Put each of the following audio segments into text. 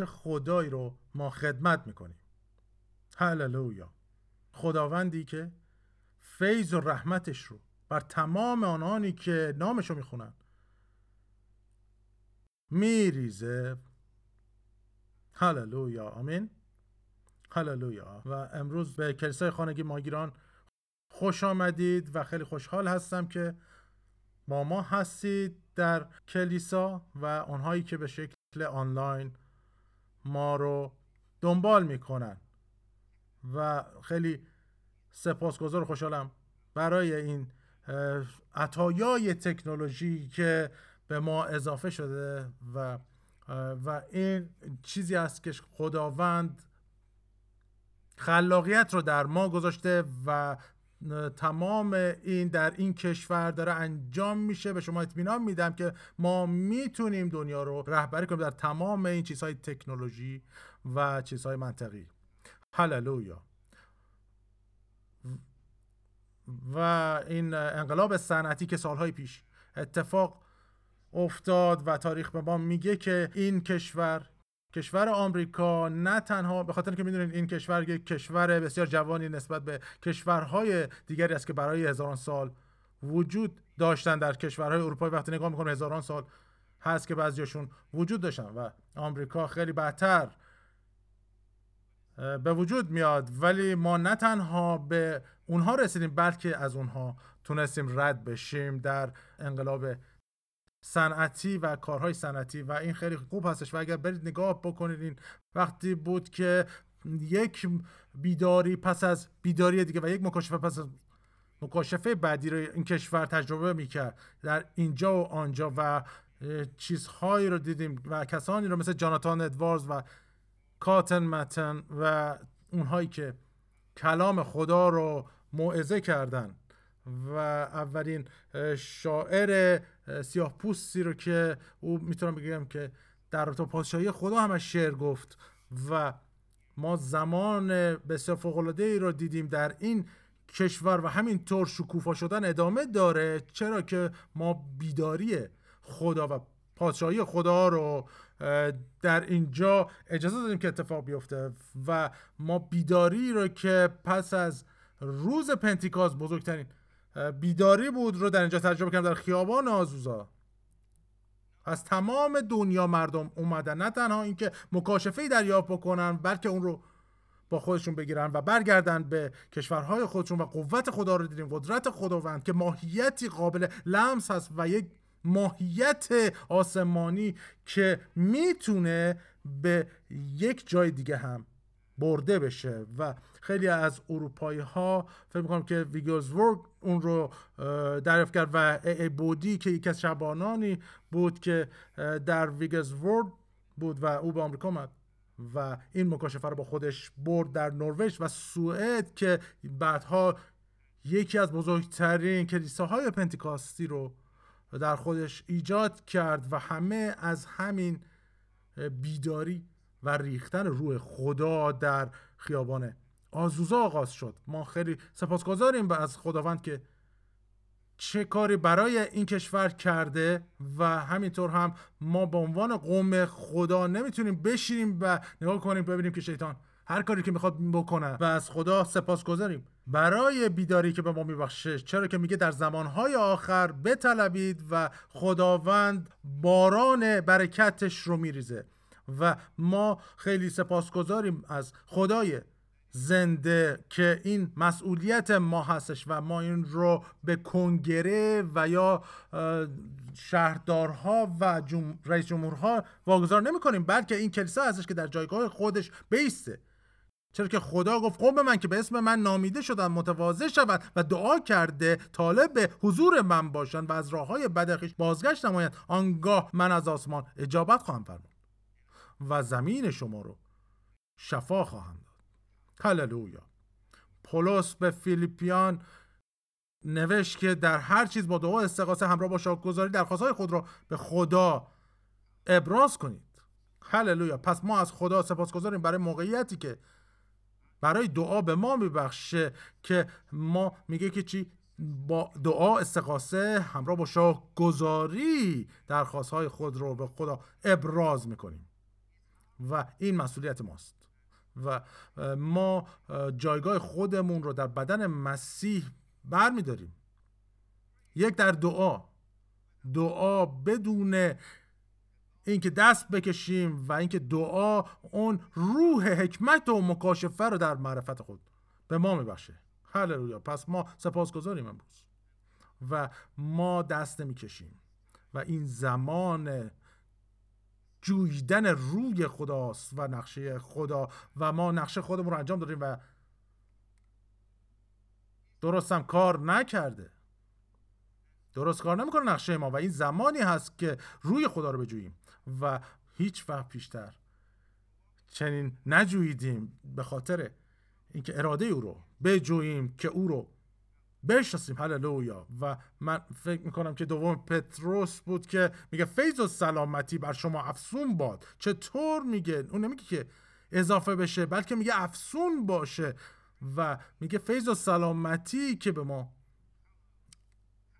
چه خدایی رو ما خدمت می‌کنیم. هللویا. خداوندی که فیض و رحمتش رو بر تمام آنانی که نامش رو می‌خونن میریزه. هللویا. آمین. هللویا. و امروز به کلیسای خانگی ماگیران خوش آمدید و خیلی خوشحال هستم که با ما هستید در کلیسا و اونهایی که به شکل آنلاین ما رو دنبال می‌کنن. و خیلی سپاسگزار خوشحالم برای این عطایای تکنولوژی که به ما اضافه شده و و این چیزی است که خداوند خلاقیت رو در ما گذاشته و تمام این در این کشور داره انجام میشه. به شما اطمینان میدم که ما می‌تونیم دنیا رو رهبری کنیم در تمام این چیزهای تکنولوژی و چیزهای منطقی. هللویا. و این انقلاب صنعتی که سالهای پیش اتفاق افتاد و تاریخ به ما میگه که این کشور کشور آمریکا نه تنها به خاطر که می‌دونید این کشور یک کشور بسیار جوانی نسبت به کشورهای دیگری است که برای هزاران سال وجود داشتن در کشورهای اروپایی وقتی نگاه می‌کنه هزاران سال هست که بعضیشون وجود داشتن و آمریکا خیلی بدتر به وجود میاد. ولی ما نه تنها به اونها رسیدیم بلکه از اونها تونستیم رد بشیم در انقلاب صنعتی و کارهای صنعتی و این خیلی خوب هستش. و اگر برید نگاه بکنید این وقتی بود که یک بیداری پس از بیداری دیگه و یک مکاشفه پس از مکاشفه بعدی رو این کشور تجربه می‌کرد. در اینجا و آنجا و چیزهایی رو دیدیم و کسانی رو مثل جاناتان ادوارز و کاتن متن و اونهایی که کلام خدا رو موعظه کردن. و اولین شاعر سیاه پوستی رو که او می‌تونم بگم که در رابطه پادشاهی خدا همش شعر گفت و ما زمان بسیار فوق ای رو دیدیم در این کشور و همینطور شکوفا شدن ادامه داره. چرا که ما بیداری خدا و پادشاهی خدا رو در اینجا اجازه دادیم که اتفاق بیفته و ما بیداری رو که پس از روز پنتیکاز بزرگترین بیداری بود رو در اینجا تجربه کردم در خیابان آزوزا. از تمام دنیا مردم اومدن نه تنها اینکه مکاشفه دریافت بکنن بلکه اون رو با خودشون بگیرن و برگردن به کشورهای خودشون و قوت خدا رو دیدیم قدرت خداوند که ماهیتی قابل لمس هست و یک ماهیت آسمانی که می‌تونه به یک جای دیگه هم برده بشه. و خیلی از اروپایی ها فکر می‌کنم که ویگلزورگ اون رو دریافت کرد و ای, بودی که یکی از شبانانی بود که در ویگلزورگ بود و او به آمریکا آمد و این مکاشفه رو با خودش برد در نروژ و سوئد که بعدها یکی از بزرگترین کلیساهای پنتیکاستی رو در خودش ایجاد کرد و همه از همین بیداری و ریختن روح خدا در خیابان آزوزا آغاز شد. ما خیلی سپاسگزاریم از خداوند که چه کاری برای این کشور کرده و همینطور هم ما به عنوان قوم خدا نمی‌تونیم بشینیم و نگاه کنیم ببینیم که شیطان هر کاری که می‌خواد بکنه و از خدا سپاسگزاریم. برای بیداری که به ما میبخشه چرا که میگه در زمانهای آخر بطلبید و خداوند باران برکتش رو میریزه. و ما خیلی سپاسگزاریم از خدای زنده که این مسئولیت ما هستش و ما این رو به کنگره و یا شهردارها و جم... رئیس جمهورها واگذار نمی کنیم بلکه این کلیسا هستش که در جایگاه خودش بیسته. چرا که خدا گفت قوم من که به اسم من نامیده شدن متواضع شود و دعا کرده طالب حضور من باشند و از راه های بدخیش بازگشت نمایند. آنگاه من از آسمان اجابت خواهم فرمود. و زمین شما رو شفا خواهم داد. هللویا. پولس به فیلیپیان نوشت که در هر چیز با دعا استقاسه همراه با شاکرگزاری درخواستهای خود را به خدا ابراز کنید. هللویا. پس ما از خدا سپاسگزاریم برای موقعیتی که برای دعا به ما میبخشه که ما میگه که چی؟ با دعا استقاسه همراه با شاه گذاری درخواست های خود رو به خدا ابراز می‌کنیم. و این مسئولیت ماست. و ما جایگاه خودمون رو در بدن مسیح برمیداریم. یک در دعا. دعا بدون اینکه دست بکشیم و اینکه دعا اون روح حکمت و مکاشفه رو در معرفت خود به ما میبخشه. هللویا. پس ما سپاسگزاریم امروز. و ما دست نمی‌کشیم. و این زمان جویدن روی خداست و نقشه خدا و ما نقشه خودمون رو انجام دادیم و درستم کار نکرده. درست کار نمی‌کنه نقشه ما و این زمانی هست که روی خدا رو بجوییم و هیچ وقت پیشتر چنین نجویدیم به خاطر اینکه اراده او رو بجوییم که او رو بشناسیم. هللویا. و من فکر می‌کنم که دوم پتروس بود که میگه فیض و سلامتی بر شما افسون باد. چطور میگه؟ اون نمیگه که اضافه بشه بلکه میگه افسون باشه. و میگه فیض و سلامتی که به ما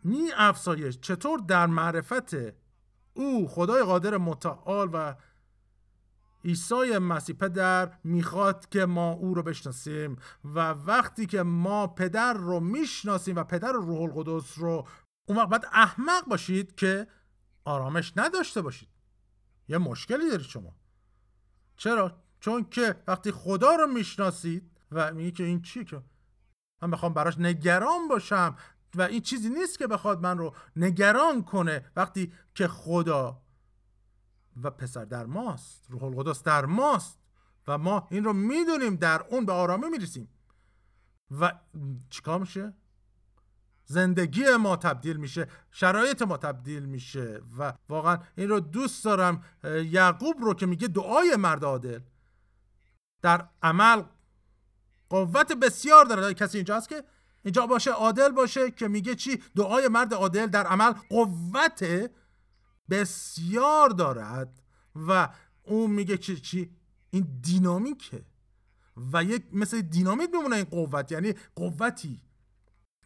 می افسایش چطور در معرفت او خدای قادر متعال و عیسی مسیح پدر می‌خواد که ما او رو بشناسیم و وقتی که ما پدر رو می‌شناسیم و پدر روح القدس رو اون وقت باید احمق باشید که آرامش نداشته باشید. یه مشکلی دارید شما. چرا؟ چون که وقتی خدا رو می‌شناسید و میگه که این چی که؟ من بخوام براش نگران باشم و این چیزی نیست که بخواد من رو نگران کنه. وقتی که خدا و پسر در ماست روح القدس در ماست و ما این رو می‌دونیم در اون به آرامی می‌رسیم. و چیکار میشه؟ زندگی ما تبدیل میشه شرایط ما تبدیل میشه و واقعا این رو دوست دارم یعقوب رو که میگه دعای مرد عادل. در عمل قوت بسیار داره. کسی اینجا هست که اینجا باشه عادل باشه که میگه چی؟ دعای مرد عادل در عمل قوت بسیار دارد و اون میگه چی چی؟ این دینامیکه. و یک مثل دینامیت میمونه این قوت یعنی قوتی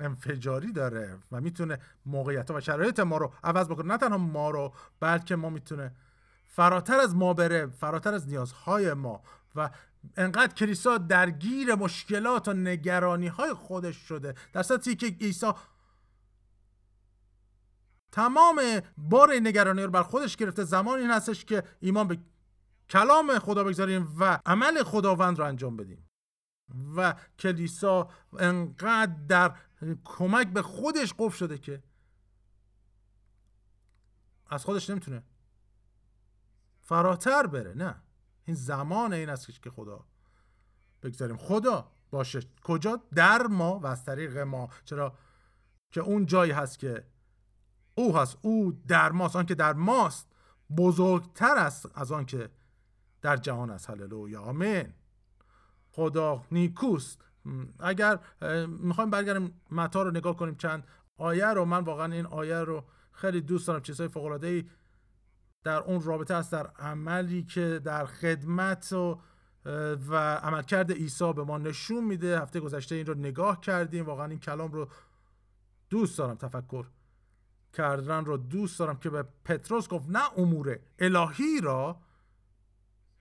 انفجاری داره و می‌تونه موقعیت و شرایط ما رو عوض بکنه. نه تنها ما رو بلکه ما می‌تونه فراتر از ما بره فراتر از نیازهای ما و انقدر کلیسا درگیر مشکلات و نگرانی های خودش شده. در سطحی که عیسی تمام بار نگرانی رو بر خودش گرفته. زمان این هستش که ایمان به کلام خدا بگذاریم و عمل خداوند رو انجام بدیم. و کلیسا انقدر در کمک به خودش قفل شده که از خودش نمی‌تونه فراتر بره. نه. این زمان این است که خدا بگذاریم. خدا باشه. کجا؟ در ما و از طریق ما. چرا؟ که اون جایی هست که او هست. او در ماست. آن که در ماست بزرگتر است از آن که در جهان است. هللویا. آمین. خدا نیکوست. اگر می‌خوایم برگردیم متا رو نگاه کنیم چند آیه رو. من واقعا این آیه رو خیلی دوست دارم. چیزهای فوق العاده در اون رابطه است در عملی که در خدمت و و عملکرد عیسی به ما نشون میده. هفته گذشته این رو نگاه کردیم. واقعا این کلام رو دوست دارم. تفکر کردن رو دوست دارم که به پتروس گفت نه امور الهی را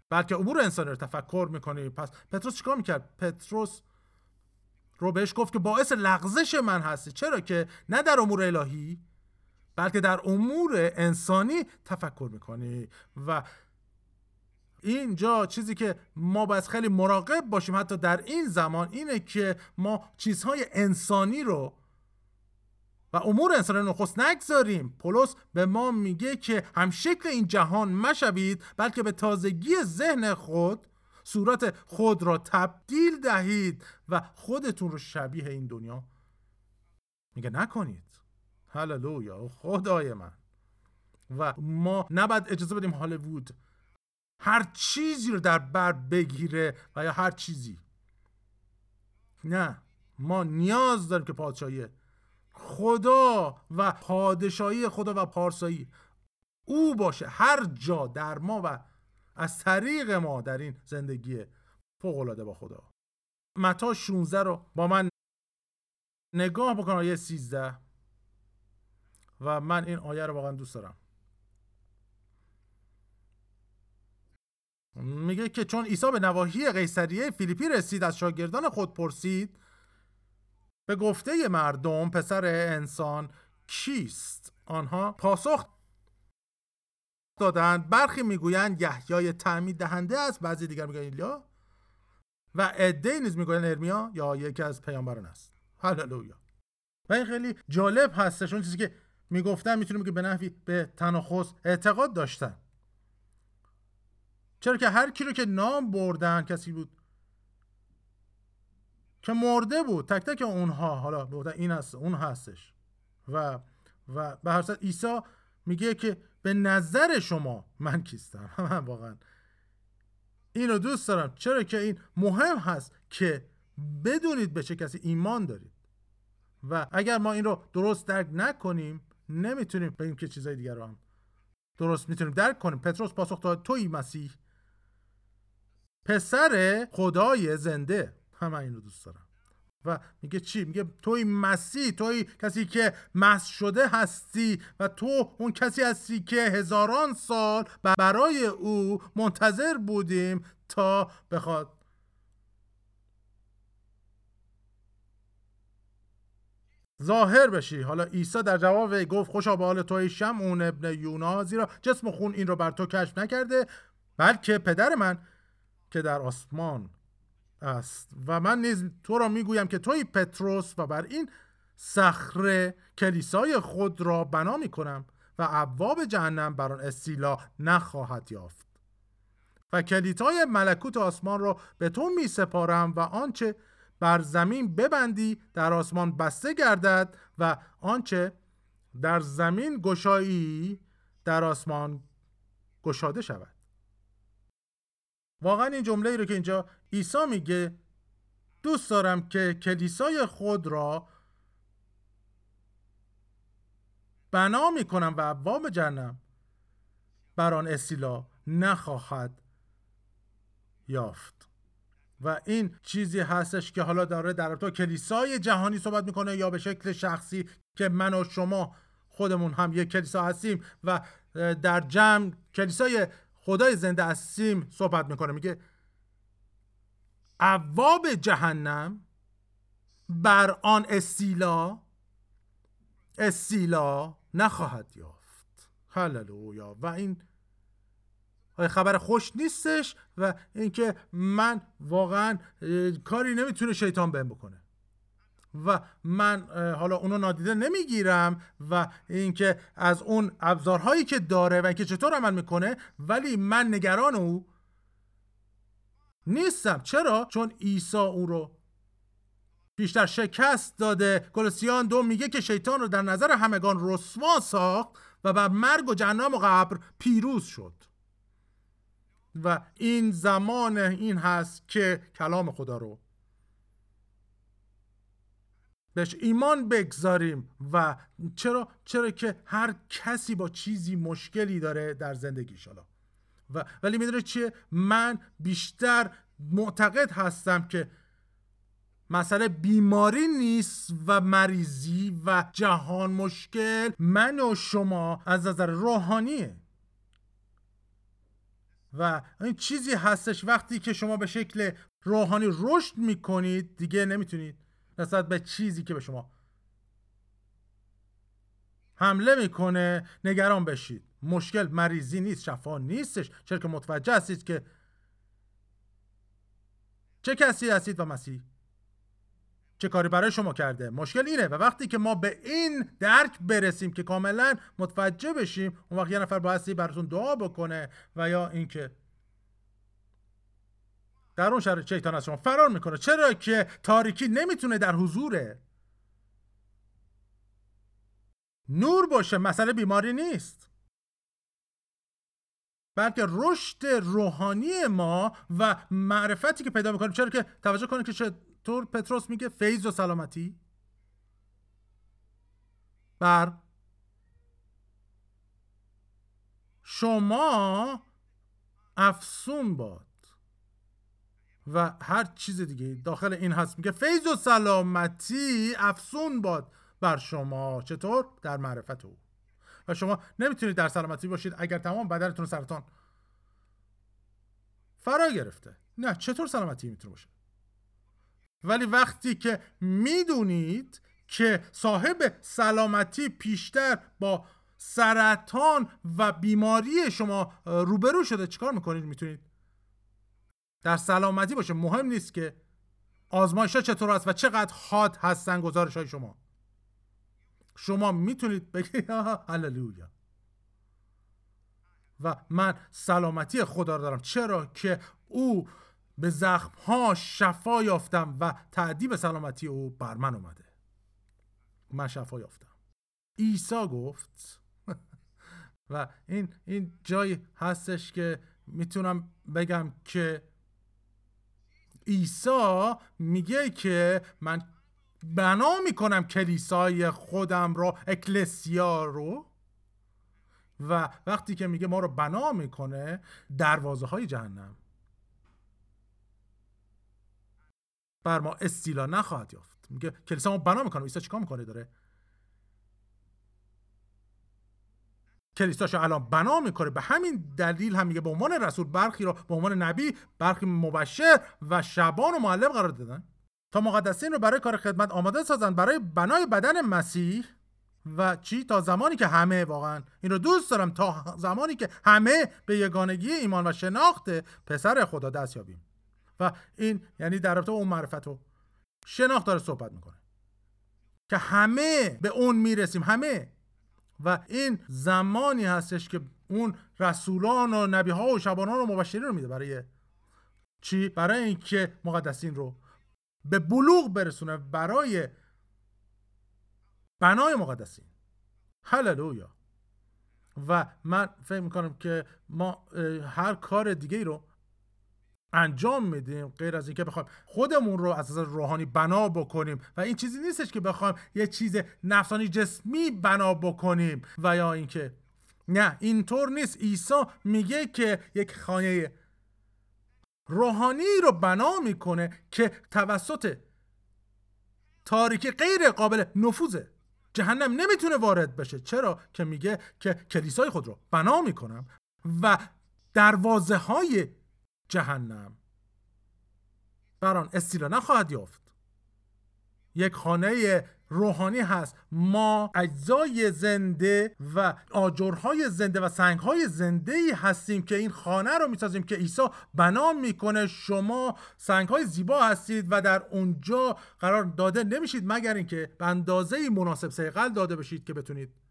بلکه امور انسانی رو تفکر می‌کنی. پس پتروس چیکار می‌کرد؟ پتروس رو بهش گفت که باعث لغزش من هستی. چرا که نه در امور الهی بلکه در امور انسانی تفکر می‌کنی. و اینجا چیزی که ما باید خیلی مراقب باشیم حتی در این زمان اینه که ما چیزهای انسانی رو و امور انسانی نخست نگذاریم. پولس به ما میگه که هم شکل این جهان مشوید بلکه به تازگی ذهن خود صورت خود را تبدیل دهید و خودتون رو شبیه این دنیا. میگه نکنید. هللویا خدای من. و ما نباید اجازه بدیم هالیوود هر چیزی رو در بر بگیره و یا هر چیزی. نه ما نیاز داریم که پادشاهی خدا و پادشاهی خدا و پارسایی. او باشه هر جا در ما و از طریق ما در این زندگی فوق با خدا. متا 16 رو با من نگاه بکن آیه 13 و من این آیه رو واقعا دوست دارم. میگه که چون عیسی به نواحی قیصریه فیلیپی رسید از شاگردان خود پرسید به گفته مردم پسر انسان کیست؟ آنها پاسخ دادند. برخی می‌گویند یحیای تعمید دهنده است بعضی دیگر می‌گویند ایلیا. و عده نیز می‌گویند ارمیا یا یکی از پیامبران است. هللویا. و این خیلی جالب هستش اون چیزی که می‌گفتن می‌تونیم که به نحوی به تناخص اعتقاد داشتن. چرا که هر کی رو که نام بردن کسی بود که مرده بود. تک تک اونها حالا بودن این هست اون هستش. و و به هر صورت عیسی میگه که به نظر شما من کیستم؟ من واقعا اینو دوست دارم. چرا که این مهم هست که بدونید به چه کسی ایمان دارید. و اگر ما این رو درست درک نکنیم نمی‌تونیم بگیم که چیزای دیگر رو هم درست می‌تونیم درک کنیم. پتروس پاسخ داد توی مسیح پسر خدای زنده. همه این رو دوست دارم. و میگه چی؟ میگه توی مسیح توی کسی که مس شده هستی و تو اون کسی هستی که هزاران سال برای او منتظر بودیم تا بخواد. ظاهر بشی. حالا عیسی در جواب گفت خوشا به حال توی اون ابن یونا زیرا جسم خون این رو بر تو کشف نکرده بلکه پدر من که در آسمان است. و من نیز تو را می‌گویم که توی پتروس و بر این صخره کلیسای خود را بنا می‌کنم و ابواب جهنم بر آن استیلا نخواهد یافت. و کلیتای ملکوت آسمان را به تو می سپارم و آنچه بر زمین ببندی در آسمان بسته گردد و آنچه در زمین گشایی در آسمان گشاده شود. واقعا این جمله ای رو که اینجا عیسی میگه دوست دارم که کلیسای خود را بنا می‌کنم و ابواب جهنم بر آن استیلا نخواهد یافت. و این چیزی هستش که حالا داره در تو کلیسای جهانی صحبت می‌کنه یا به شکل شخصی که من و شما خودمون هم یک کلیسا هستیم و در جمع کلیسای خدای زنده هستیم صحبت می‌کنه میگه عواب جهنم بر آن استیلا استیلا نخواهد یافت. هللویا. و این خبر خوش نیستش و اینکه من واقعا کاری نمی‌تونه شیطان بهم بکنه. و من حالا اونو نادیده نمی‌گیرم و اینکه از اون ابزارهایی که داره و اینکه چطور عمل می‌کنه ولی من نگران او نیستم. چرا؟ چون عیسی او رو بیشتر شکست داده. کلوسیان دو میگه که شیطان رو در نظر همگان رسوا ساخت و بر مرگ و جهنم و قبر پیروز شد. و این زمان این هست که کلام خدا رو بهش ایمان بگذاریم و چرا چرا که هر کسی با چیزی مشکلی داره در زندگیش حالا و ولی می‌دونه چیه؟ من بیشتر معتقد هستم که مسئله بیماری نیست و مریضی و جهان مشکل من و شما از نظر روحانیه. و این چیزی هستش وقتی که شما به شکل روحانی رشد می‌کنید دیگه نمی‌تونید نسبت به چیزی که به شما حمله می‌کنه نگران بشید. مشکل مریضی نیست شفا نیستش. چرا که متوجه هستید که چه کسی هستید و مسیح چه کاری برای شما کرده. مشکل اینه و وقتی که ما به این درک برسیم که کاملا متوجه بشیم اون وقت یه نفر بایستی براتون دعا بکنه و یا اینکه در اون شرایط شیطان از شما فرار می‌کنه. چرا که تاریکی نمی‌تونه در حضور نور باشه؟ مسئله بیماری نیست. بلکه رشد روحانی ما و معرفتی که پیدا می‌کنیم چرا که توجه کنید که چطور پتروس میگه فیض و سلامتی. بر شما افسون باد. و هر چیز دیگه داخل این هست. میگه فیض و سلامتی افسون باد بر شما. چطور؟ در معرفت او. و شما نمی‌تونید در سلامتی باشید اگر تمام بدنتون سرطان فرا گرفته. نه چطور سلامتی می‌تونه باشه؟ ولی وقتی که می‌دونید که صاحب سلامتی پیشتر با سرطان و بیماری شما روبرو شده چیکار می‌کنید؟ می‌تونید در سلامتی باشه. مهم نیست که آزمایش ها چطور است و چقدر حاد هستن گزارش های شما. شما می‌تونید بگید هللویا. و من سلامتی خدا رو دارم. چرا که او به زخم ها شفا یافتم و تعدیب سلامتی او بر من اومده. من شفا یافتم. عیسی گفت و این این جایی هستش که می‌تونم بگم که عیسی میگه که من بنا می‌کنم کلیسای خودم رو اکلسیا رو. و وقتی که میگه ما رو بنا می‌کنه دروازه های جهنم. بر ما استیلا نخواهد یافت. میگه کلیسا ما بنا می‌کنه. عیسی چیکار می‌کنه داره؟ کلیساشو الان بنا می‌کنه. به همین دلیل هم میگه به عنوان رسول برخی رو به عنوان نبی برخی مبشر و شبان و معلم قرار دادن. تا مقدسین رو برای کار خدمت آماده سازن برای بنای بدن مسیح و چی؟ تا زمانی که همه واقعا این رو دوست دارم. تا زمانی که همه به یگانگی ایمان و شناخت پسر خدا دست یابیم. و این یعنی در رابطه اون معرفت و شناخت داره صحبت می‌کنه. که همه به اون می‌رسیم. همه. و این زمانی هستش که اون رسولان و نبی ها و شبانان و مبشرین رو میده برای چی؟ برای اینکه مقدسین رو به بلوغ برسونه برای بنای مقدسین. هللویا. و من فکر می‌کنم که ما هر کار دیگه رو انجام میدیم غیر از اینکه بخوایم خودمون رو از نظر روحانی بنا بکنیم و این چیزی نیستش که بخوایم یه چیز نفسانی جسمی بنا بکنیم و یا اینکه نه اینطور نیست. عیسی میگه که یک خانه روحانی رو بنا می‌کنه که توسط تاریکی غیر قابل نفوذه. جهنم نمی‌تونه وارد بشه. چرا؟ که میگه که کلیسای خود رو بنا می‌کنم و دروازه های جهنم. بر آن استیلا نخواهد یافت. یک خانه روحانی هست. ما اجزای زنده و آجرهای زنده و سنگهای زنده ای هستیم که این خانه رو می‌سازیم که عیسی بنا می‌کنه. شما سنگهای زیبا هستید و در اونجا قرار داده نمیشید مگر اینکه به اندازه مناسب سیقل داده بشید که بتونید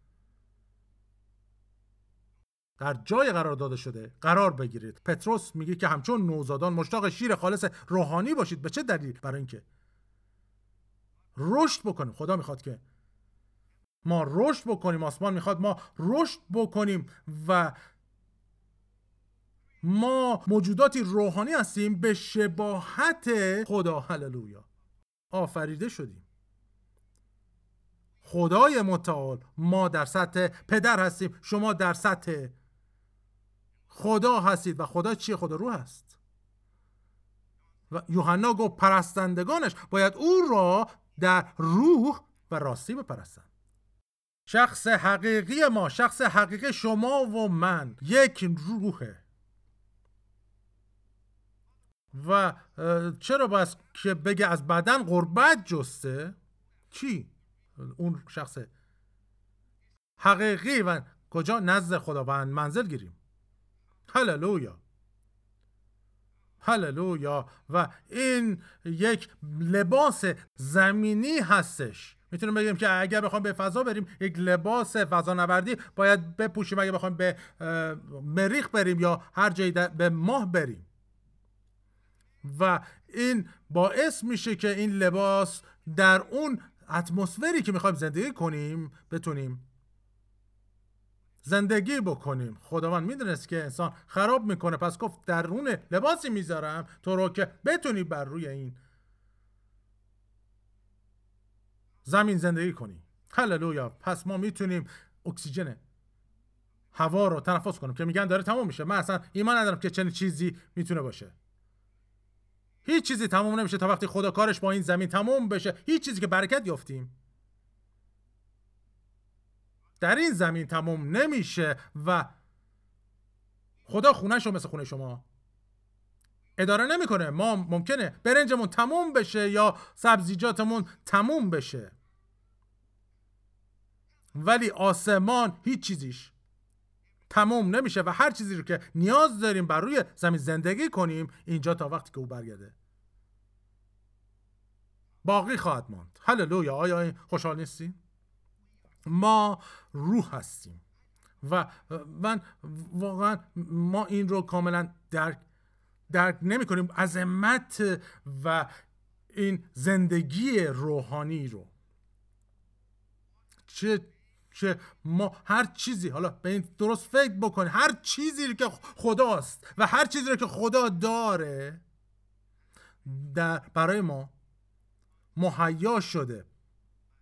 در جای قرار داده شده قرار بگیرید. پتروس میگه که همچون نوزادان مشتاق شیر خالص روحانی باشید. به چه دلیل؟ برای اینکه رشد بکنیم. خدا می‌خواد که ما رشد بکنیم. آسمان می‌خواد ما رشد بکنیم و ما موجوداتی روحانی هستیم به شباهت خدا. هللویا. آفریده شدیم. خدای متعال ما در سطح پدر هستیم. شما در سطح خدا هستید و خدا چیه؟ خدا روح هست و یوحنا گفت پرستندگانش باید او را در روح و راستی بپرستند. شخص حقیقی ما شخص حقیقی شما و من یک روحه. و چرا باید که بگه از بدن قربت جسته؟ کی اون شخص حقیقی و کجا؟ نزد خداوند منزل گیریم. هللویا هللویا و این یک لباس زمینی هستش. می‌تونیم بگیم که اگر بخوایم به فضا بریم یک لباس فضا نوردی باید بپوشیم. اگر بخوایم به مریخ بریم یا هر جایی به ماه بریم. و این باعث میشه که این لباس در اون اتمسفری که می‌خوایم زندگی کنیم بتونیم زندگی بکنیم. خداوند می‌دونست که انسان خراب می‌کنه. پس گفت درون لباسی می‌ذارم تو رو که بتونی بر روی این زمین زندگی کنی. هللویا. پس ما می‌تونیم اکسیژن هوا رو تنفس کنیم که میگن داره تمام میشه. من اصلا ایمان ندارم که چنین چیزی می‌تونه باشه. هیچ چیزی تمام نمیشه تا وقتی خدا کارش با این زمین تمام بشه. هیچ چیزی که برکت یافتیم. در این زمین تموم نمیشه و خدا خونهش رو مثل خونه شما. اداره نمی‌کنه. ما ممکنه برنجمون تموم بشه یا سبزیجاتمون تموم بشه. ولی آسمان هیچ چیزیش تموم نمیشه و هر چیزی رو که نیاز داریم بر روی زمین زندگی کنیم اینجا تا وقتی که او برگرده. باقی خواهد ماند. هللویا. آیا خوشحال نیستیم ما روح هستیم. و من واقعا ما این رو کاملا درک درک نمی کنیم. عظمت و این زندگی روحانی رو. چه که ما هر چیزی حالا به این درست فکر بکنید هر چیزی که خداست و هر چیزی که خدا داره در برای ما مهیا شده.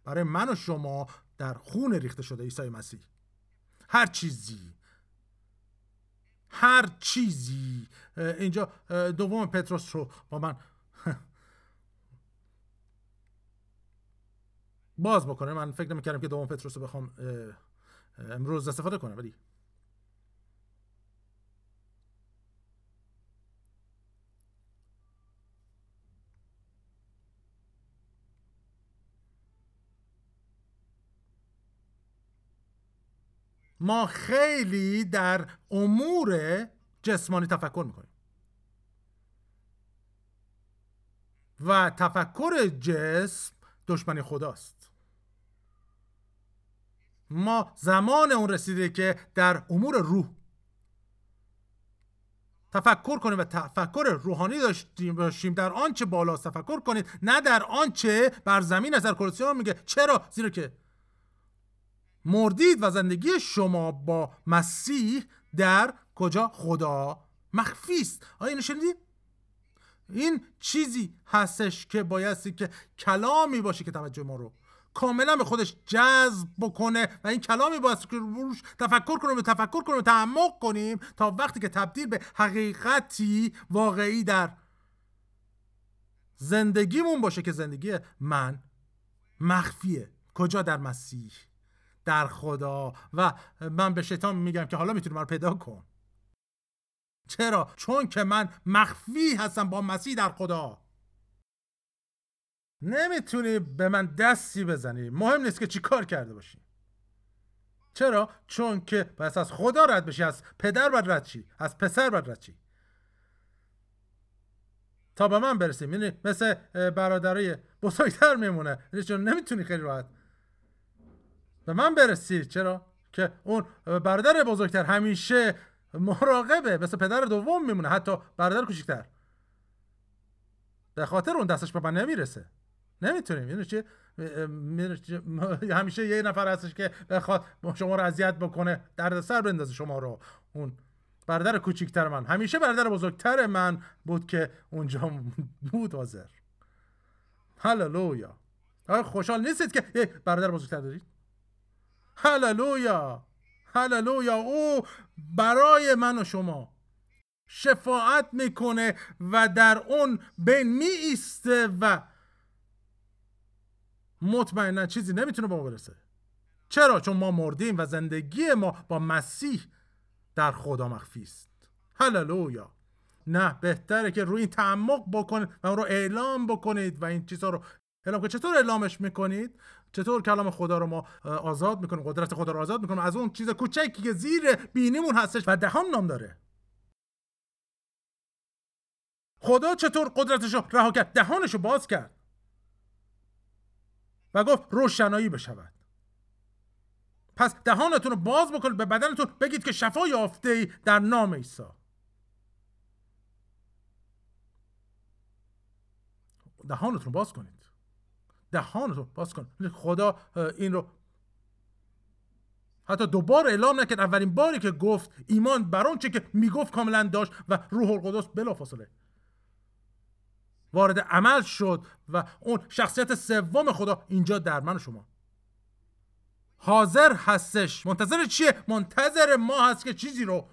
برای من و شما در خون ریخته شده عیسی مسیح. هر چیزی. هر چیزی. اینجا دوم پتروس رو با من باز بکنه. من فکر نمی‌کردم که دوم پتروس رو بخوام امروز استفاده کنم ولی ما خیلی در امور جسمانی تفکر می‌کنیم. و تفکر جسم دشمنی خداست. ما زمان اون رسیده که در امور روح تفکر کنیم و تفکر روحانی داشتیم باشیم. در آنچه بالا تفکر کنید نه در آنچه بر زمین از کلوسیان میگه چرا؟ زیرا که مردید و زندگی شما با مسیح در کجا؟ خدا مخفی است. آیا اینو شنیدید این چیزی هستش که بایستی که کلامی باشه که توجه ما رو کاملا به خودش جذب بکنه و این کلامی باید که روش تفکر کنیم و تفکر کنیم و تعمق کنیم تا وقتی که تبدیل به حقیقتی واقعی در زندگیمون باشه که زندگی من مخفیه. کجا؟ در مسیح. در خدا و من به شیطان میگم که حالا می‌تونی من پیدا کن. چرا؟ چون که من مخفی هستم با مسیح در خدا. نمی‌تونی به من دستی بزنی. مهم نیست که چی کار کرده باشی. چرا؟ چون که پس از خدا رد بشی از پدر بر رد چی از پسر بر رد چی تا به من برسیم یعنی مثل برادرای بزرگتر میمونه. یعنی چون نمی‌تونی خیلی راحت به من برسی چرا؟ که اون برادر بزرگتر همیشه مراقبه مثل پدر دوم میمونه حتی برادر کوچیکتر. به خاطر اون دستش به من نمی‌رسه. نمی‌تونیم. یعنی چی؟ همیشه یه نفر هستش که بخواد شما رو اذیت بکنه درد سر بندازه شما رو. اون برادر کوچیکتر من. همیشه برادر بزرگتر من بود که اونجا بود حاضر. هللویا. خوشحال نیستید که برادر بزرگتر دارید؟ هللویا. هللویا. او برای من و شما شفاعت می‌کنه و در اون بین می ایسته و مطمئنا چیزی نمی‌تونه با ما برسه. چرا؟ چون ما مردیم و زندگی ما با مسیح در خدا مخفی است. هللویا. نه بهتره که روی این تعمق بکنید و اون رو اعلام بکنید و این چیزها رو اعلام چطور اعلامش می‌کنید؟ چطور کلام خدا رو ما آزاد می‌کنیم قدرت خدا رو آزاد می‌کنیم؟ از اون چیز کوچکی که زیر بینیمون هستش و دهان نام داره. خدا چطور قدرتش رو رها کرد؟ دهانش رو باز کرد. و گفت روشنایی بشود. پس دهانتون رو باز بکنید به بدنتون بگید که شفا یافته در نام عیسی. دهانتون رو باز کنید. دهانتون باز کن. خدا این رو حتی دوبار اعلام نکرد. اولین باری که گفت ایمان بر آنچه که می‌گفت کاملا داشت و روح القدس بلافاصله وارد عمل شد و اون شخصیت سوم خدا اینجا در من و شما. حاضر هستش. منتظر چیه؟ منتظر ما هست که چیزی رو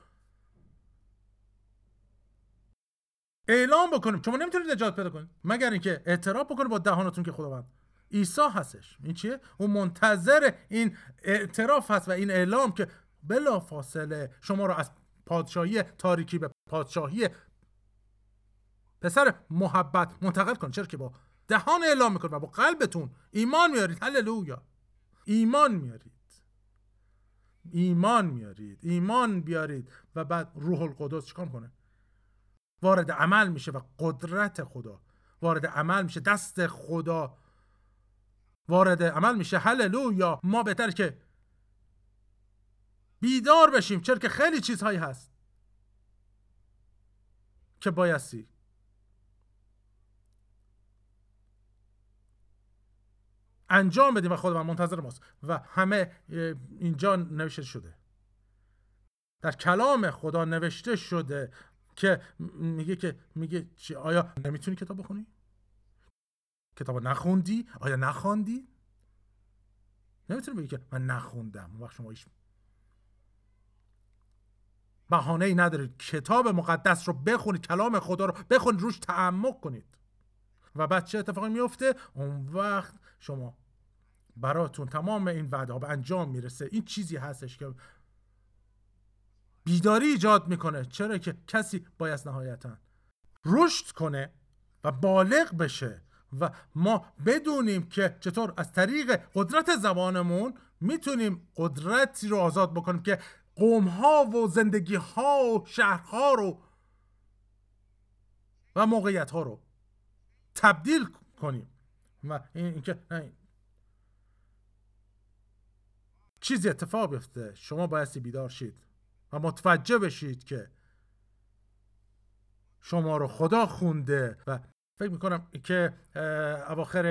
اعلام بکنیم. شما نمی‌تونید نجات پیدا کنید. مگر اینکه اعتراف بکنید با دهانتون که خداوند عیسی هستش. این چیه؟ اون منتظر این اعتراف هست و این اعلام که بلا فاصله شما رو از پادشاهی تاریکی به پادشاهی پسر محبت منتقل کن چرا که با دهان اعلام می‌کنه و با قلبتون ایمان میارید. هللویا. ایمان میارید. ایمان میارید. ایمان بیارید و بعد روح القدس چیکار کنه وارد عمل میشه و قدرت خدا وارد عمل میشه. دست خدا وارد عمل میشه. هللویا. ما بهتر که بیدار بشیم چرا که خیلی چیزهایی هست که بایستی. انجام بدیم و خودمان منتظر ماست. و همه اینجا نوشته شده. در کلام خدا نوشته شده که میگه که میگه چی؟ آیا نمی‌تونی کتاب بخونی؟ کتاب نخوندی؟ آیا نخواندی؟ نمی‌تونی بگی که من نخوندم. وقت شما ایش بهانه ای ندارید کتاب مقدس رو بخونید کلام خدا رو بخونید روش تعمق کنید. و بعد چه اتفاقی میفته اون وقت شما براتون تمام این وعده ها به انجام می‌رسه. این چیزی هستش که بیداری ایجاد می‌کنه. چرا که کسی باید نهایتا رشد کنه و بالغ بشه. و ما بدونیم که چطور از طریق قدرت زبانمون می‌تونیم قدرتی رو آزاد بکنیم که قوم ها و زندگی ها و شهرها رو و موقعیت ها رو تبدیل کنیم. و این چیزی اتفاق بیفته. شما بایستی بیدار شید و متوجه بشید که شما رو خدا خونده و فکر می‌کنم که اواخر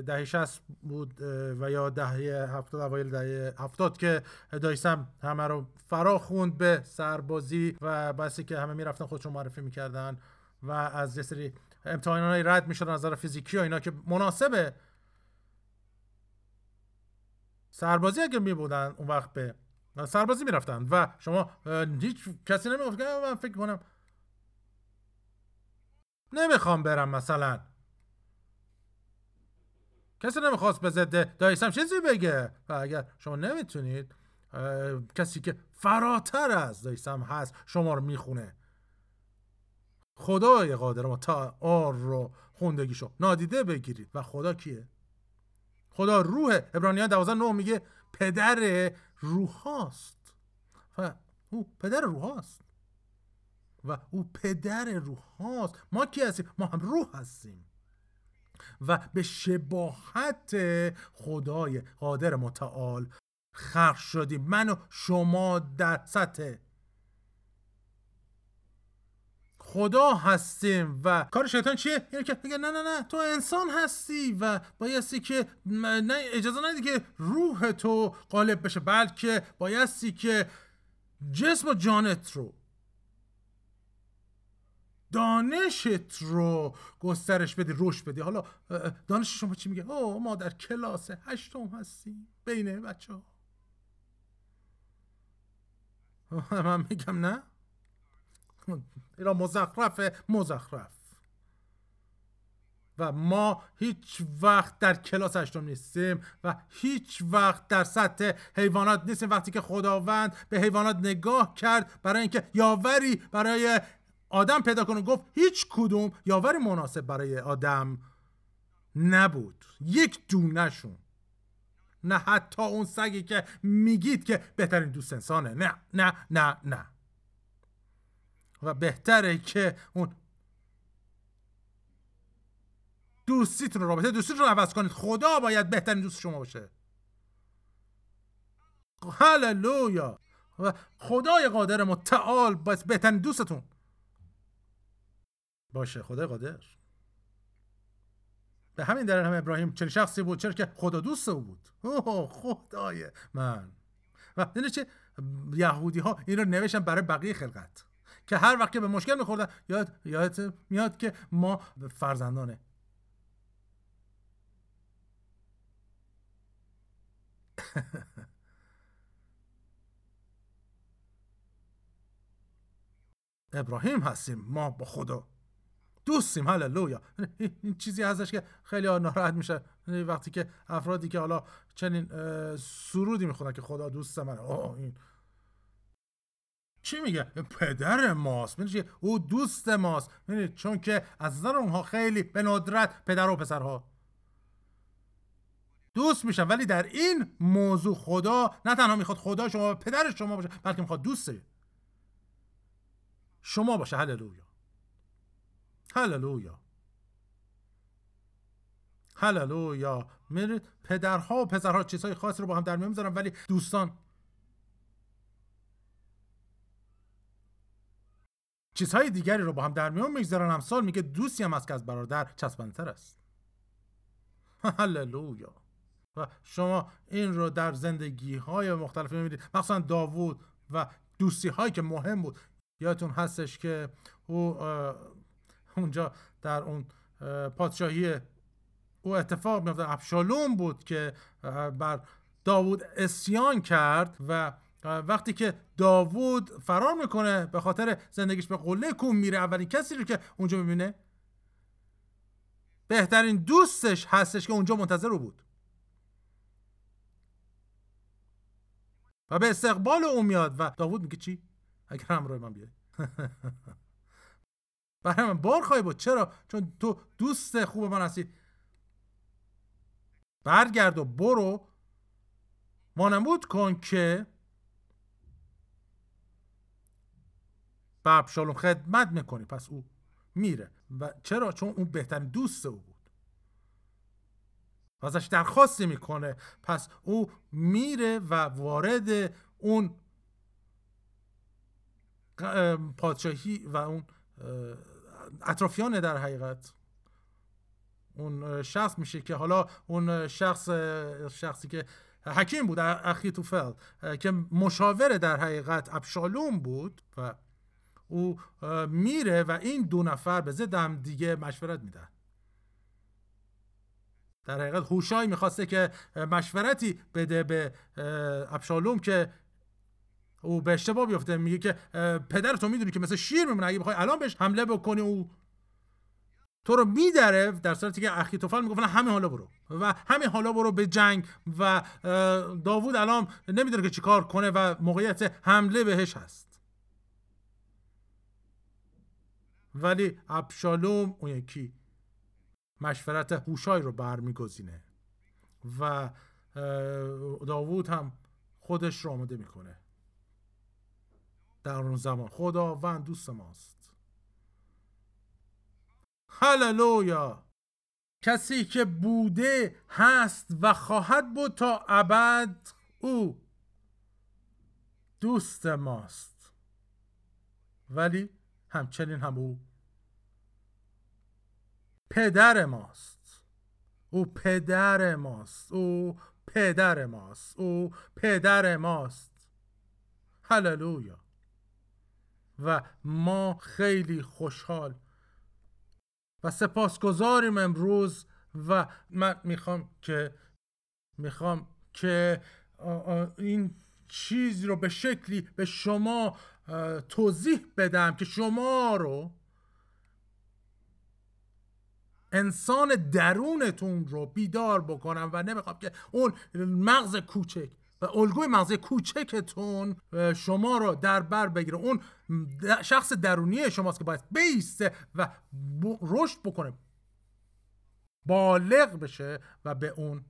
دهه 60 بود و یا دهه 70 اوایل دهه 70 که دایسم همه رو فرا خوند به سربازی و بسی که همه می‌رفتن خودشون معرفی می‌کردن و از یه سری امتحانات رد می‌شدن از نظر فیزیکی و اینا که مناسبه سربازی اگه می بودن اون وقت به سربازی می‌رفتن. و شما هیچ کسی نمی‌گفت من فکر کنم نمی‌خوام برم مثلا. کسی نمی‌خواست به ضد دایسم چیزی بگه؟ و اگر شما نمی‌تونید کسی که فراتر از دایسم هست شما رو می‌خونه. خدای قادر ما تا آر رو خوندگیشو نادیده بگیرید. و خدا کیه؟ خدا روح ابرانیان 12 9 میگه پدر روح هاست و او پدر روح هاست و او پدر روح هاست. ما کی هستیم؟ ما هم روح هستیم. و به شباهت خدای قادر متعال خرق شدیم. من و شما در سطح. خدا هستیم و کار شیطان چیه؟ یعنی که نه نه نه تو انسان هستی و بایستی که نه اجازه ندی که روح تو غالب بشه بلکه بایستی که جسم و جانت رو دانشت رو گسترش بدی روش بدی. حالا دانش شما چی میگه؟ او ما در کلاس هشتم هستیم. بین بچه ها من میگم نه؟ ایران مزخرف مزخرف. و ما هیچ وقت در کلاس هشتم نیستیم و هیچ وقت در سطح حیوانات نیستیم. وقتی که خداوند به حیوانات نگاه کرد برای اینکه یاوری برای آدم پیدا کنه گفت هیچ کدوم یاوری مناسب برای آدم نبود. یک دونهشون. نه حتی اون سگی که میگید که بهترین دوست انسانه. نه نه نه نه. و بهتره که اون دوستیتون رابطه دوستیتون رو عوض کنید. خدا باید بهترین دوست شما باشه. هللویا. و خدای قادر متعال باید بهترین دوستتون. باشه خدای قادر. به همین دلیل هم ابراهیم چنین شخصی بود چرا که خدا دوست او بود. اوه خدای من. و چه یهودی ها این رو نوشتن برای بقیه خلقت. که هر وقت که به مشکل میخوردن یاد یادت میاد که ما فرزندانه. ابراهیم هستیم ما با خدا. دوستیم هللویا. این چیزی هستش که خیلی ناراحت میشه. وقتی که افرادی که حالا چنین سرودی می‌خونن که خدا دوست منه این. چی میگه؟ پدر ماست. می‌دونی او دوست ماست. می‌دونی؟ چون که از نظر اونها خیلی به ندرت پدر و پسرها. دوست میشن ولی در این موضوع خدا نه تنها می‌خواد خدا شما پدر شما باشه بلکه می‌خواد دوست شما باشه. هللویا. هللویا. هللویا. میرید پدرها و پسرها چیزهای خاصی رو با هم در میان می‌ذارن ولی دوستان. چیزهای دیگری رو با هم در میان می‌گذارن. امثال میگه دوستی هم از که از برادر چسبندتر است. هللویا. و شما این رو در زندگی های مختلف می‌بینید. مخصوصا داوود و دوستی هایی که مهم بود. یادتون هستش که او اونجا در اون پادشاهی او اتفاق میفته ابشالوم بود که بر داوود اسیان کرد و وقتی که داوود فرار می‌کنه به خاطر زندگیش به قله کوم میره اولین کسی رو که اونجا می‌بینه بهترین دوستش هستش که اونجا منتظر رو بود. و به استقبال او میاد و داوود میگه چی؟ اگر همراه من بیای. برای من بار خواهی بود. چرا؟ چون تو دوست خوب من هستی. برگرد و برو. وانمود کن که به ابشالوم خدمت می‌کنی. پس او میره. و چرا؟ چون اون بهترین دوست او بود. و ازش درخواستی می‌کنه. پس او میره و وارد اون پادشاهی و اون اطرافیان در حقیقت. اون شخص میشه که حالا اون شخص شخصی که حکیم بود اخیتوفل که مشاور در حقیقت ابشالوم بود و او میره و این دو نفر به ضد هم دیگه مشورت میدن. در حقیقت هوشای می‌خواسته که مشورتی بده به ابشالوم که او به اشتباه بیفته. میگه که پدر تو می‌دونی که مثل شیر میمونه. اگه بخوای الان بهش حمله بکنی او تو رو میدره در صورتی که اخی توفل می‌گفت همین حالا برو. و همین حالا برو به جنگ. و داوود الان نمی‌دونه که چیکار کنه و موقعیت حمله بهش هست. ولی ابشالوم اون یکی مشورت هوشای رو برمیگزینه. و داوود هم خودش رو آماده می‌کنه. در اون زمان. خداوند دوست ماست. هللویا. کسی که بوده هست و خواهد بود تا ابد او دوست ماست. ولی همچنین هم او پدر ماست. او پدر ماست. او پدر ماست. او پدر ماست. هللویا. و ما خیلی خوشحال. و سپاسگزاریم امروز و من می‌خوام که می‌خوام که این چیز رو به شکلی به شما توضیح بدم که شما رو انسان درونتون رو بیدار بکنم و نمی‌خوام که اون مغز کوچک و الگوی مغز کوچکتون شما رو در بر بگیره. اون شخص درونی شماست که باید بیسته و رشد بکنه. بالغ بشه و به اون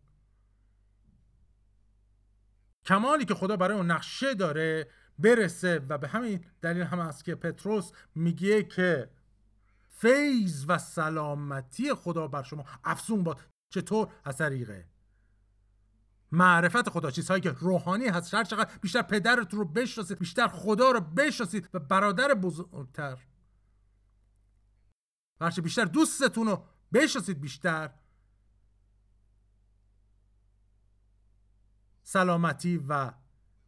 کمالی که خدا برای اون نقشه داره برسه. و به همین دلیل هم است که پتروس میگه که فیض و سلامتی خدا بر شما افزون باد. چطور؟ از طریق معرفت خدا چیزهایی که روحانی هست. هر چقدر بیشتر پدرتون رو بشناسید بیشتر خدا رو بشناسید و برادر بزرگتر. هرچه بیشتر دوستتون رو بشناسید بیشتر. سلامتی و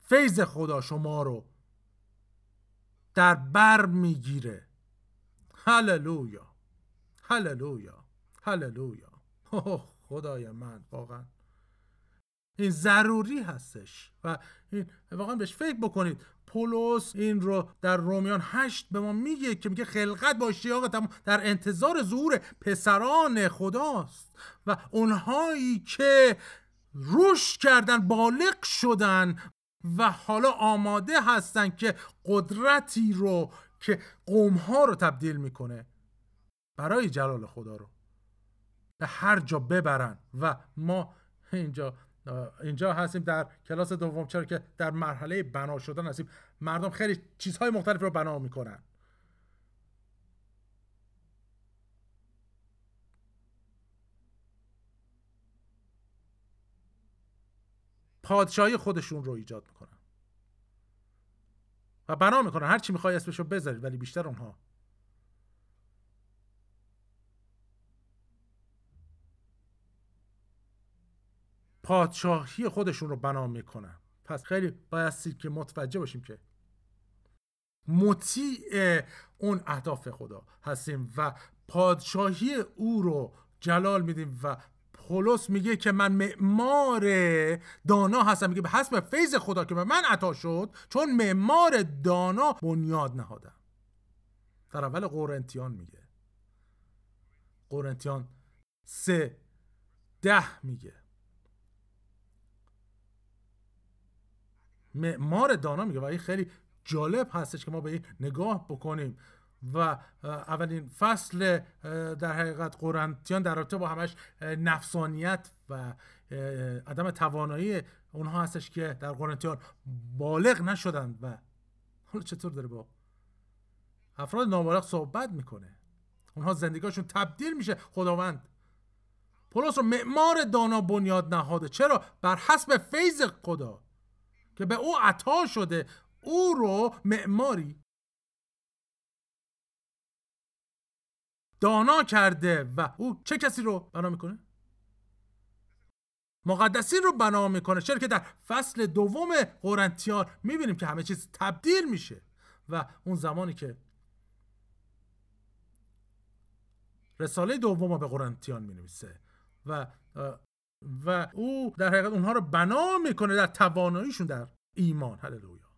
فیض خدا شما رو در بر می‌گیره. هللویا. هللویا. هللویا. خدای من واقعا. این ضروری هستش. و این واقعا بهش فکر بکنید. پولس این رو در رومیان هشت به ما میگه که میگه خلقت با اشتیاق در انتظار ظهور پسران خداست. و اونهایی که رشد کردن بالغ شدن و حالا آماده هستن که قدرتی رو که قوم ها رو تبدیل می‌کنه برای جلال خدا رو. به هر جا ببرن. و ما اینجا اینجا هستیم در کلاس دوم. چرا که در مرحله بنا شدن هستیم. مردم خیلی چیزهای مختلف رو بنا می‌کنن. پادشاهی خودشون رو ایجاد می‌کنن. و بنا می‌کنن. هر چی می‌خوای اسمشو بذارید ولی بیشتر اونها پادشاهی خودشون رو بنا می‌کنن. پس خیلی بایستی که متوجه باشیم که مطیع اون اهداف خدا هستیم و پادشاهی او رو جلال میدیم و پولس میگه که من معمار دانا هستم. میگه به حسب فیض خدا که به من عطا شد چون معمار دانا بنیاد نهادم. در اول قرنتیان میگه. قرنتیان سه ده میگه. معمار دانا میگه و این خیلی جالب هستش که ما به این نگاه بکنیم. و اولین فصل در حقیقت قرنتیان در رابطه با همش نفسانیت و عدم توانایی اونها هستش که در قرنتیان بالغ نشدن و حالا چطور داره با افراد نابالغ صحبت می‌کنه؟ اونها زندگیشون تبدیل میشه. خداوند پولس رو معمار دانا بنیاد نهاده. چرا؟ بر حسب فیض خدا. که به او عطا شده او رو معماری. دانا کرده و او چه کسی رو بنا می‌کنه؟ مقدسین رو بنا می‌کنه. چرا که در فصل دوم قرنتیان می‌بینیم که همه چیز تبدیل میشه و اون زمانی که رساله دوم به قرنتیان می نویسه و و او در حقیقت اونها رو بنا می‌کنه در تواناییشون در ایمان. هللویا.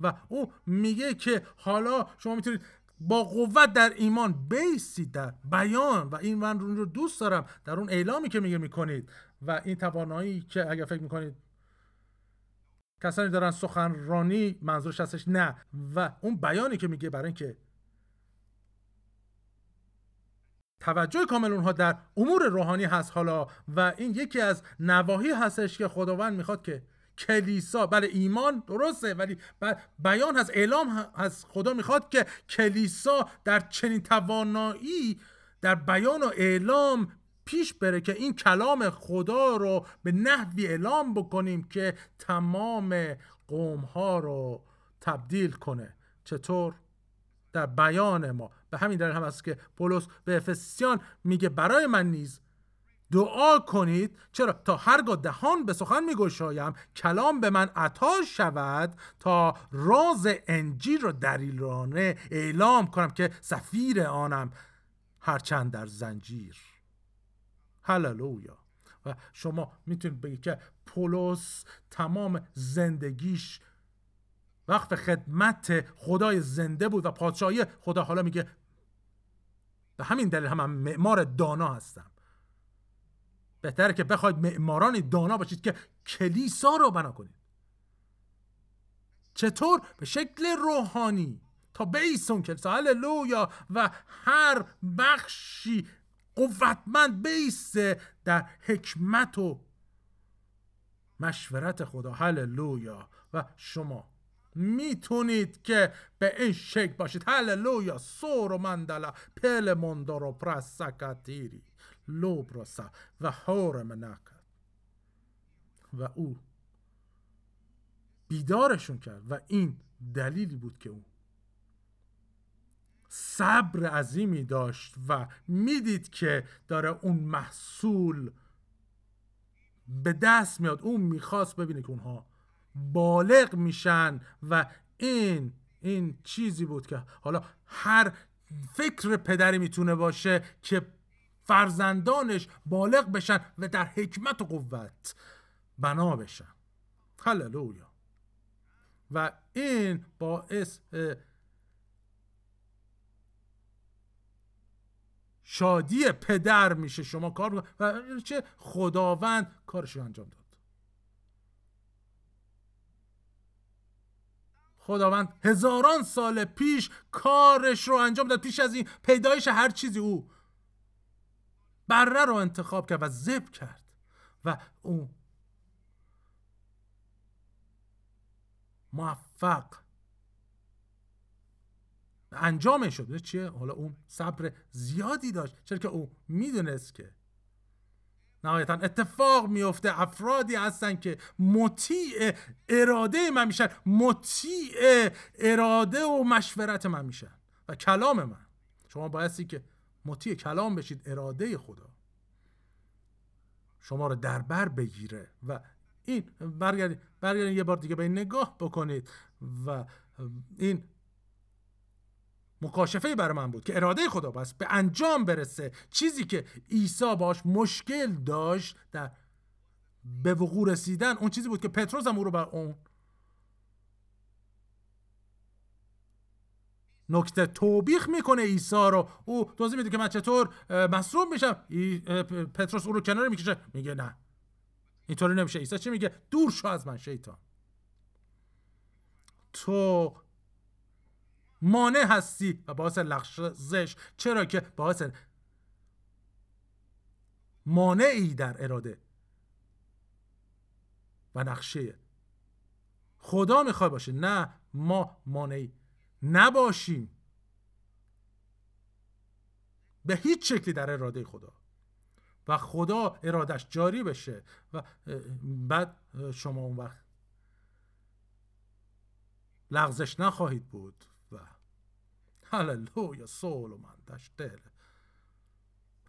و او میگه که حالا شما می‌تونید با قوت در ایمان بیستید در بیان و این من رو دوست دارم. در اون اعلامی که میگه می‌کنید. و این توانایی که اگر فکر می‌کنید کسانی دارن سخنرانی منظورش هستش نه. و اون بیانی که میگه برای اینکه توجه کامل اونها در امور روحانی هست حالا و این یکی از نواحی هستش که خداوند می‌خواد که کلیسا بله ایمان درسته ولی بیان از اعلام از خدا می‌خواد که کلیسا در چنین توانایی در بیان و اعلام پیش بره که این کلام خدا رو به نحوی اعلام بکنیم که تمام قوم ها رو تبدیل کنه. چطور؟ در بیان ما. به همین دلیل هم است که پولس به افسیان میگه برای من نیز دعا کنید. چرا؟ تا هرگاه دهان به سخن میگشایم کلام به من عطا شود تا راز انجیل را دلیلانه اعلام کنم که سفیر آنم هرچند در زنجیر. هللویا! و شما می‌تونید بگید که پولس تمام زندگیش وقف خدمت خدای زنده بود و پادشاهی خدا حالا میگه به همین دلیل هم, هم معمار دانا هستم. بهتره که بخواید معماران دانا باشید که کلیسا رو بنا کنید. چطور؟ به شکل روحانی. تا بیسون کلیسا. هللویا. و هر بخشی قوتمند بیسته در حکمت و مشورت خدا. هللویا. و شما. می‌تونید که به این شکل باشید. هللویا سور و مندلا پل مندارو پرسکتیری لوبروسا و هور نکرد و او بیدارشون کرد و این دلیلی بود که او صبر عظیمی داشت و می‌دید که داره اون محصول به دست میاد. اون می‌خواست ببینه که اونها بالغ میشن و این این چیزی بود که حالا هر فکر پدری می‌تونه باشه که فرزندانش بالغ بشن و در حکمت و قوت بنا بشن. هللویا. و این باعث شادی پدر میشه. شما کار و چه خداوند کارش رو انجام داد. خداوند هزاران سال پیش کارش رو انجام داد. پیش از این پیدایش هر چیزی او بره رو انتخاب کرد و زب کرد. و او موفق. انجامش شد. چیه؟ حالا اون صبر زیادی داشت. چرا که او می‌دونست که نهایتا اتفاق میفته افرادی هستن که مطیع اراده من میشن. مطیع اراده و مشورت من میشن و کلام من. شما بایستی که مطیع کلام بشید اراده خدا شما رو در بر بگیره و این برگردید برگردید یه بار دیگه به این نگاه بکنید و این مکاشفه برای من بود که اراده خدا بس به انجام برسه چیزی که عیسی باش مشکل داشت در به وقوع رسیدن. اون چیزی بود که پتروس هم او رو بر اون نکته توبیخ می‌کنه عیسی رو. او توضیح میده که من چطور مصروف میشم. پتروس او رو کنار می‌کشه. میگه نه. اینطوری نمیشه. عیسی چی میگه؟ دور شو از من شیطان. تو مانع هستی و باعث لغزش. چرا که باعث مانعی در اراده و نقشه. خدا می‌خوای باشه. نه ما مانعی نباشیم. به هیچ شکلی در اراده خدا. و خدا ارادش جاری بشه و بعد شما اون وقت لغزش نخواهید بود. سول من دشتل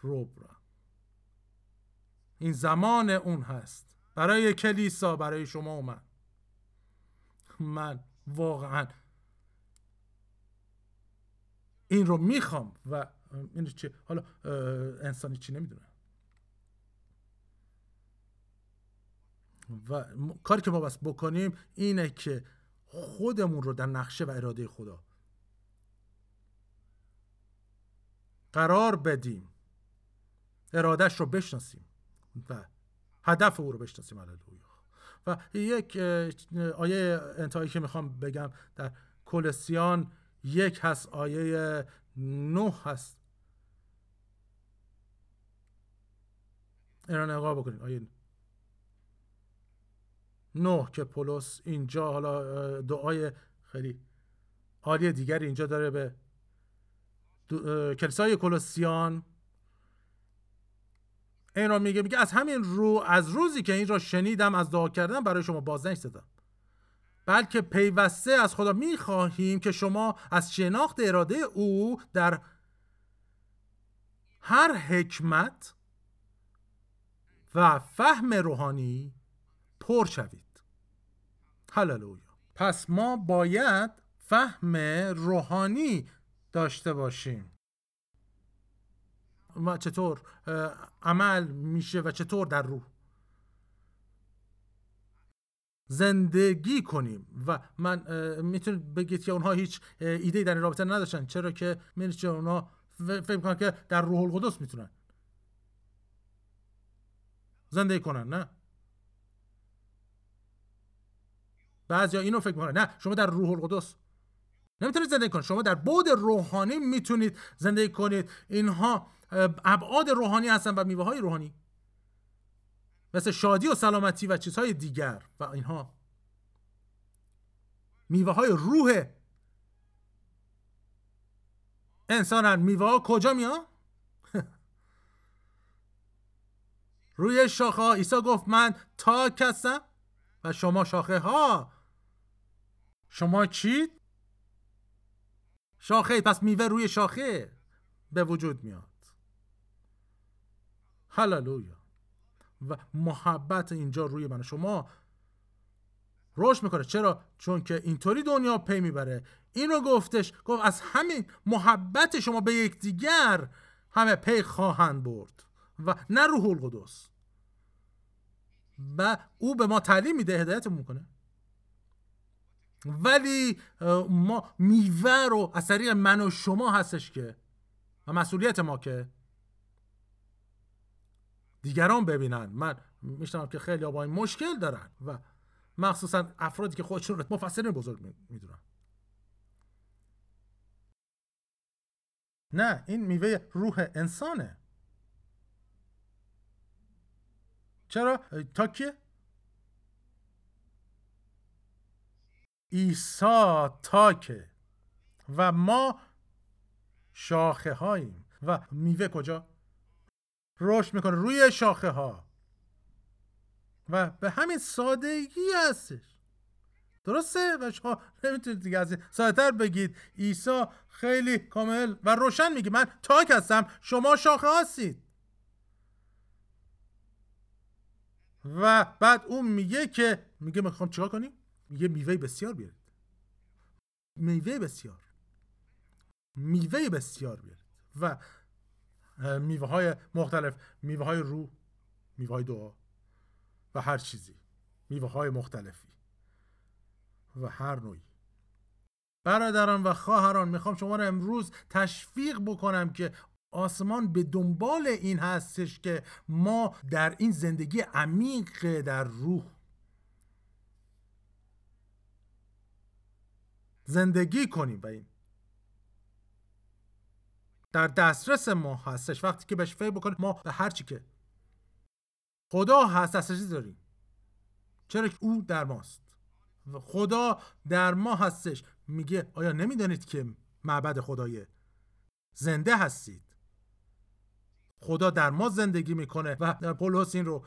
روبرا این زمان اون هست برای کلیسا برای شما و من من واقعا این رو می‌خوام و این چه حالا انسانی چی نمی‌دونه و کاری که ما بس بکنیم اینه که خودمون رو در نقشه و اراده خدا قرار بدیم. ارادش رو بشناسیم و هدف او رو بشناسیم. هللویا. و یک آیه انتهایی که می‌خوام بگم در کلسیان یک هست آیه نه هست. این نگاه بکنید. آیه نه که پولس اینجا حالا دعای خیلی عالی دیگری اینجا داره به کلیسای کلوسیان این را میگه میگه از همین رو از روزی که این را شنیدم از دعا کردن برای شما بازنش زدم بلکه پیوسته از خدا. می‌خواهیم که شما از شناخت اراده او در هر حکمت و فهم روحانی پر شوید. هللویا. پس ما باید فهم روحانی داشته باشیم. و چطور عمل میشه و چطور در روح؟ زندگی کنیم و من می‌تونید بگید که اونها هیچ ایده در این رابطه نداشتن. چرا که میرید اونها فکر کنن که در روح القدس می‌تونن. زندگی کنن نه؟ بعضی اینو فکر می‌کنن. نه شما در روح القدس. نمی‌تونید زندگی کنید. شما در بود روحانی می‌تونید زندگی کنید. اینها ابعاد روحانی هستن و میوه های روحانی. مثل شادی و سلامتی و چیزهای دیگر. و اینها. میوه های روح. انسان میوه ها کجا میاد روی شاخه ها عیسی گفت من تا کسم و شما شاخه ها شما چید شاخه پس میوه روی شاخه به وجود میاد. هللویا. و محبت اینجا روی من. شما روش می‌کنه. چرا؟ چون که اینطوری دنیا پی می‌بره. اینو گفتش گفت از همین محبت شما به یکدیگر همه پی خواهند برد. و نه روح القدس. و او به ما تعلیم میده هدایت می‌کنه. ولی ما میوه رو از طریق من و شما هستش که و مسئولیت ما که دیگران ببینن. من میشنم که خیلی با مشکل دارن و مخصوصا افرادی که خودشون رو مفصل بزرگ می‌دونن. نه این میوه روح انسانه. چرا؟ تا که عیسی تاکه. و ما شاخه هاییم و میوه کجا؟ رشد می‌کنه روی شاخه ها و به همین سادگی هستش. درسته؟ و شما نمی‌تونید دیگه از سادتر بگید. عیسی خیلی کامل و روشن میگه. من تاک هستم. شما شاخه هستید. و بعد اون میگه که میگه می‌خوام چیکار کنیم؟ میگه میوه بسیار بیارید. میوه بسیار. میوه بسیار بیارید. و میوه های مختلف میوه های رو میوه های دعا و هر چیزی. میوه های مختلفی. و هر نوعی. برادران و خواهران می‌خوام شما رو امروز تشویق بکنم که آسمان به دنبال این هستش که ما در این زندگی عمیق در روح زندگی کنیم و این. در دسترس ما هستش. وقتی که بهش فکر بکنیم ما به هر چی که خدا هست دسترسی داریم. چرا که او در ماست. خدا در ما هستش. میگه آیا نمی‌دانید که معبد خدایه زنده هستید؟ خدا در ما زندگی می‌کنه. و پولس این رو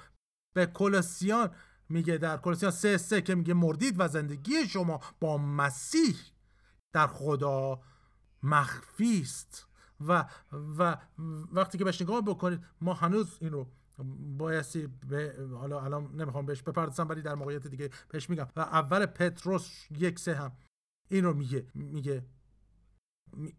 به کلسیان میگه در کلسیان سه سه که میگه مردید و زندگی شما با مسیح در خدا مخفی است. و و وقتی که بهش نگاه بکنید ما هنوز این رو بایستی به حالا الان نمی‌خوام بهش بپردازم ولی در موقعیت دیگه بهش میگم. و اول پتروس یک سه هم این رو میگه میگه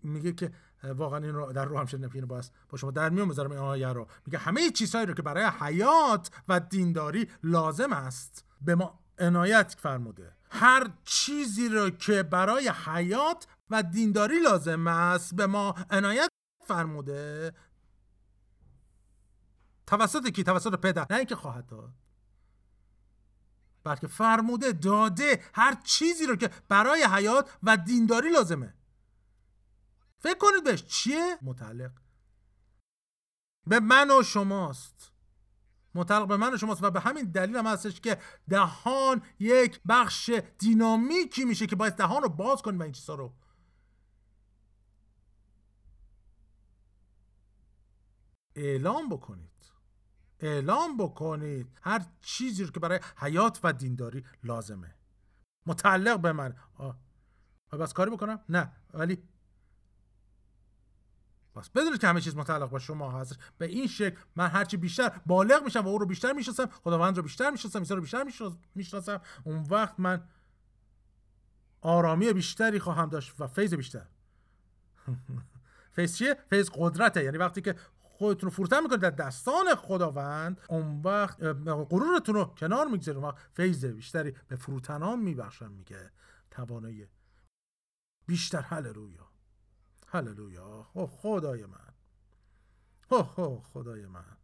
میگه که واقعا این رو در رو هم شد باز با شما در میون بذارم این آیه رو. میگه همه چیزهایی رو که برای حیات و دینداری لازم است به ما عنایت فرموده. هر چیزی رو که برای حیات و دینداری لازم است به ما عنایت فرموده. توسط کی؟ توسط پدر. نه اینکه خواهد داد. بلکه فرموده داده هر چیزی رو که برای حیات و دینداری لازمه. فکر کنید بهش چیه؟ متعلق. به من و شماست. متعلق به من و شماست و به همین دلیل هم هستش که دهان یک بخش دینامیکی میشه که باید دهان رو باز کنیم و این چیزا رو. اعلام بکنید. اعلام بکنید. هر چیزی رو که برای حیات و دینداری لازمه. متعلق به من. آه. بس کاری بکنم؟ نه. ولی بس بدونید که همه چیز متعلق با شما هست. به این شکل من هرچی بیشتر بالغ میشم و او رو بیشتر می‌شناسم خداوند رو بیشتر می‌شناسم عیسی رو بیشتر می‌شناسم اون وقت من آرامی بیشتری خواهم داشت و فیض بیشتر. فیض چیه؟ فیض قدرته. یعنی وقتی که خودتون رو فروتن می‌کنید در دستان خداوند اون وقت غرورتون رو کنار می‌گذارید. اون وقت فیض بیشتری به فروتنان میبخشم میگه توانایی بیشتر. هللویا. هللویا. او خدای من. او خدای من.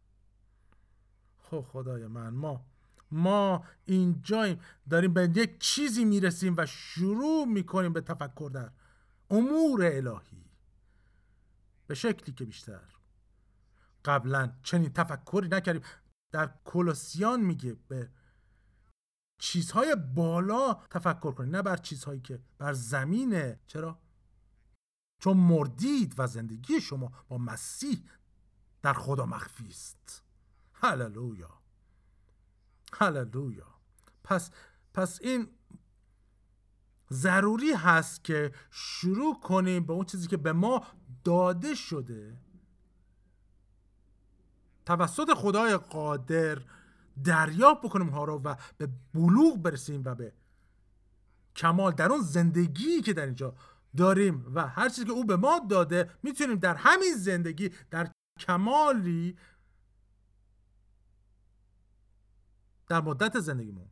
او خدای من. ما ما اینجاییم. داریم به یک چیزی می‌رسیم و شروع می‌کنیم به تفکر در امور الهی. به شکلی که بیشتر. قبلا چنین تفکری نکردیم. در کلوسیان میگه به چیزهای بالا تفکر کنید نه بر چیزهایی که بر زمینه. چرا؟ چون مردید و زندگی شما با مسیح در خدا مخفی است. هللویا. هللویا. پس پس این ضروری هست که شروع کنیم به اون چیزی که به ما داده شده. توسط خدای قادر دریافت بکنیم ها رو و به بلوغ برسیم و به کمال در اون زندگی که در اینجا داریم و هر چیزی که او به ما داده می‌تونیم در همین زندگی در کمالی در مدت زندگیمون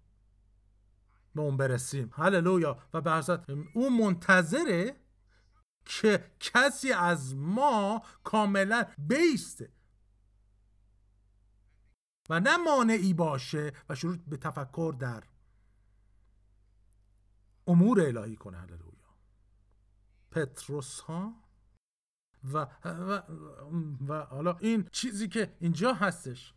به اون برسیم. هللویا. و به او منتظره که کسی از ما کاملا بیسته و نه مانعی باشه و شروع به تفکر در امور الهی کنه. هللویا. پتروس ها و, و, و حالا این چیزی که اینجا هستش.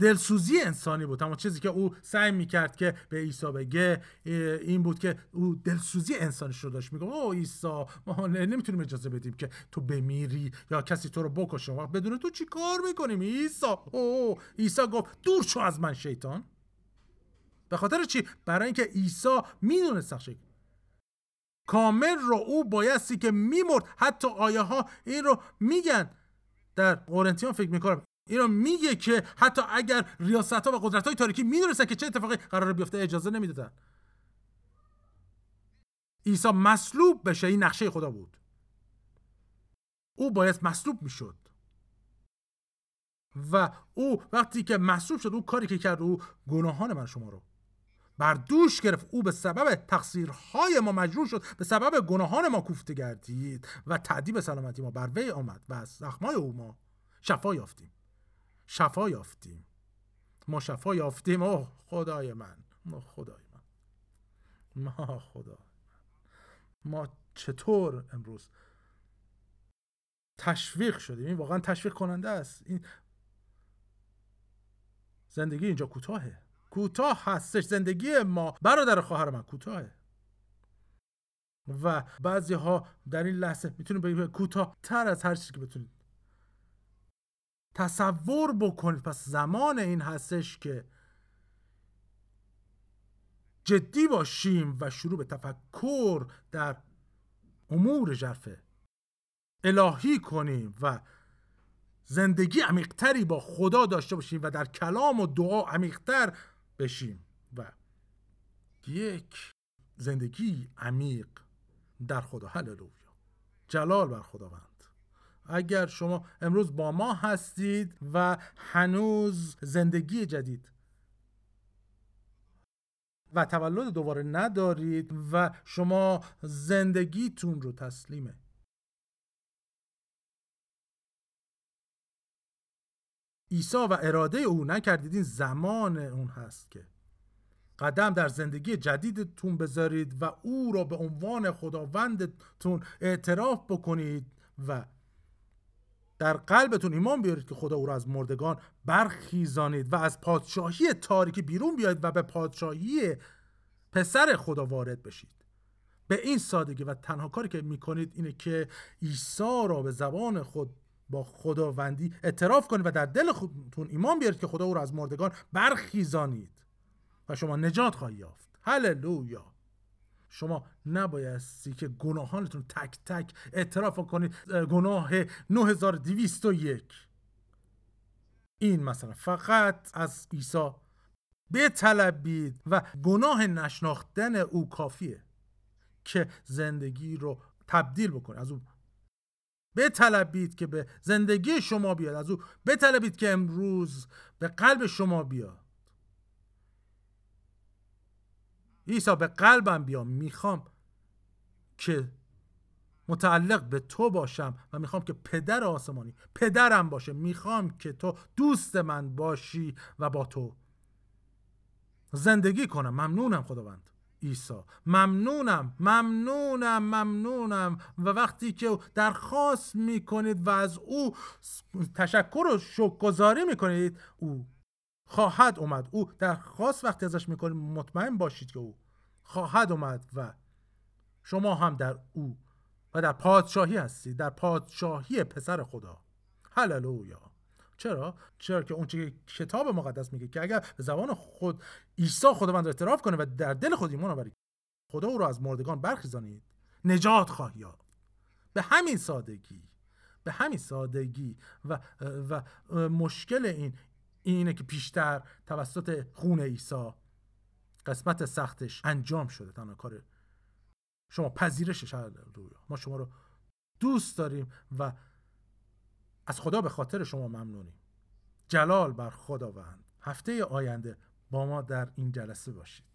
دلسوزی انسانی بود اما چیزی که او سعی می‌کرد که به عیسی بگه این بود که او دلسوزی انسانش رو داشت. میگه او عیسی ما نمی‌تونیم اجازه بدیم که تو بمیری یا کسی تو رو بکشه. و بدون تو چی کار می‌کنیم عیسی؟ او عیسی گفت دور شو از من شیطان. به خاطر چی؟ برای اینکه عیسی می‌دونست کامل رو او بایستی که میمرد. حتی آیه ها این رو میگن. در قرنتیان فکر می‌کنم این رو میگه که حتی اگر ریاست ها و قدرت های تاریکی می‌دونستن که چه اتفاقی قرار بیفته اجازه نمی‌دادن. عیسی مصلوب بشه این نقشه خدا بود. او باید مصلوب می‌شد. و او وقتی که مصلوب شد او کاری که کرد او گناهان من شما رو بر دوش گرفت. او به سبب تقصیرهای ما مجروح شد به سبب گناهان ما کوفته گردید و تعدیب سلامتی ما بر وی آمد و از زخمای او ما شفا یافتیم. شفا یافتیم. ما شفا یافتیم. اوه خدای من. ما خدای من. ما خدا ما چطور امروز تشویق شدیم؟ این واقعا تشویق کننده است. این زندگی اینجا کوتاهه. کوتاه هستش زندگی ما. برادر خواهر من کوتاهه. و بعضی ها در این لحظه می‌تونیم بگیم کوتاه تر از هر چیزی که بتونید. تصور بکنید. پس زمان این هستش که جدی باشیم و شروع به تفکر در امور جرفه الهی کنیم و زندگی عمیقتری با خدا داشته باشیم و در کلام و دعا عمیقتر بشیم و یک زندگی عمیق در خدا. هللویا. جلال بر خداوند. اگر شما امروز با ما هستید و هنوز زندگی جدید و تولد دوباره ندارید و شما زندگیتون رو تسلیمه عیسی و اراده او نکردید. این زمان اون هست که قدم در زندگی جدیدتون بذارید و او را به عنوان خداوندتون اعتراف بکنید و در قلبتون ایمان بیارید که خدا او را از مردگان برخیزانید و از پادشاهی تاریکی بیرون بیاید و به پادشاهی پسر خدا وارد بشید. به این سادگی و تنها کاری که می‌کنید اینه که عیسی را به زبان خود با خداوندی اعتراف کنید و در دل خودتون ایمان بیارید که خدا او را از مردگان برخیزانید و شما نجات خواهی یافت. هللویا! شما نبایستی که گناهانتون تک تک اعتراف کنید. گناه 9201 این مثلا فقط از عیسی بطلبید و گناه نشناختن او کافیه که زندگی رو تبدیل بکنه. از او بطلبید که به زندگی شما بیاد. از او بطلبید که امروز به قلب شما بیاد. عیسی به قلبم بیا. می‌خوام که متعلق به تو باشم و می‌خوام که پدر آسمانی پدرم باشه. می‌خوام که تو دوست من باشی و با تو زندگی کنم. ممنونم خداوند. عیسی. ممنونم ممنونم ممنونم. و وقتی که درخواست می‌کنید و از او تشکر و شکرگزاری می‌کنید او خواهد اومد. او درخواست وقتی ازش می‌کنید مطمئن باشید که او خواهد اومد و شما هم در او و در پادشاهی هستید در پادشاهی پسر خدا. هللویا. چرا؟ چرا که اون کتاب مقدس میگه که اگر به زبان خود عیسی خداوند اعتراف کنه و در دل خود ایمان آورید خدا او رو از مردگان برخیزانید نجات خواهی یافت. به همین سادگی به همین سادگی و و مشکل این اینه که پیشتر توسط خون عیسی قسمت سختش انجام شده تنها کار شما پذیرشش ما شما رو دوست داریم و از خدا به خاطر شما ممنونیم. جلال بر خداوند. هفته آینده با ما در این جلسه باشید.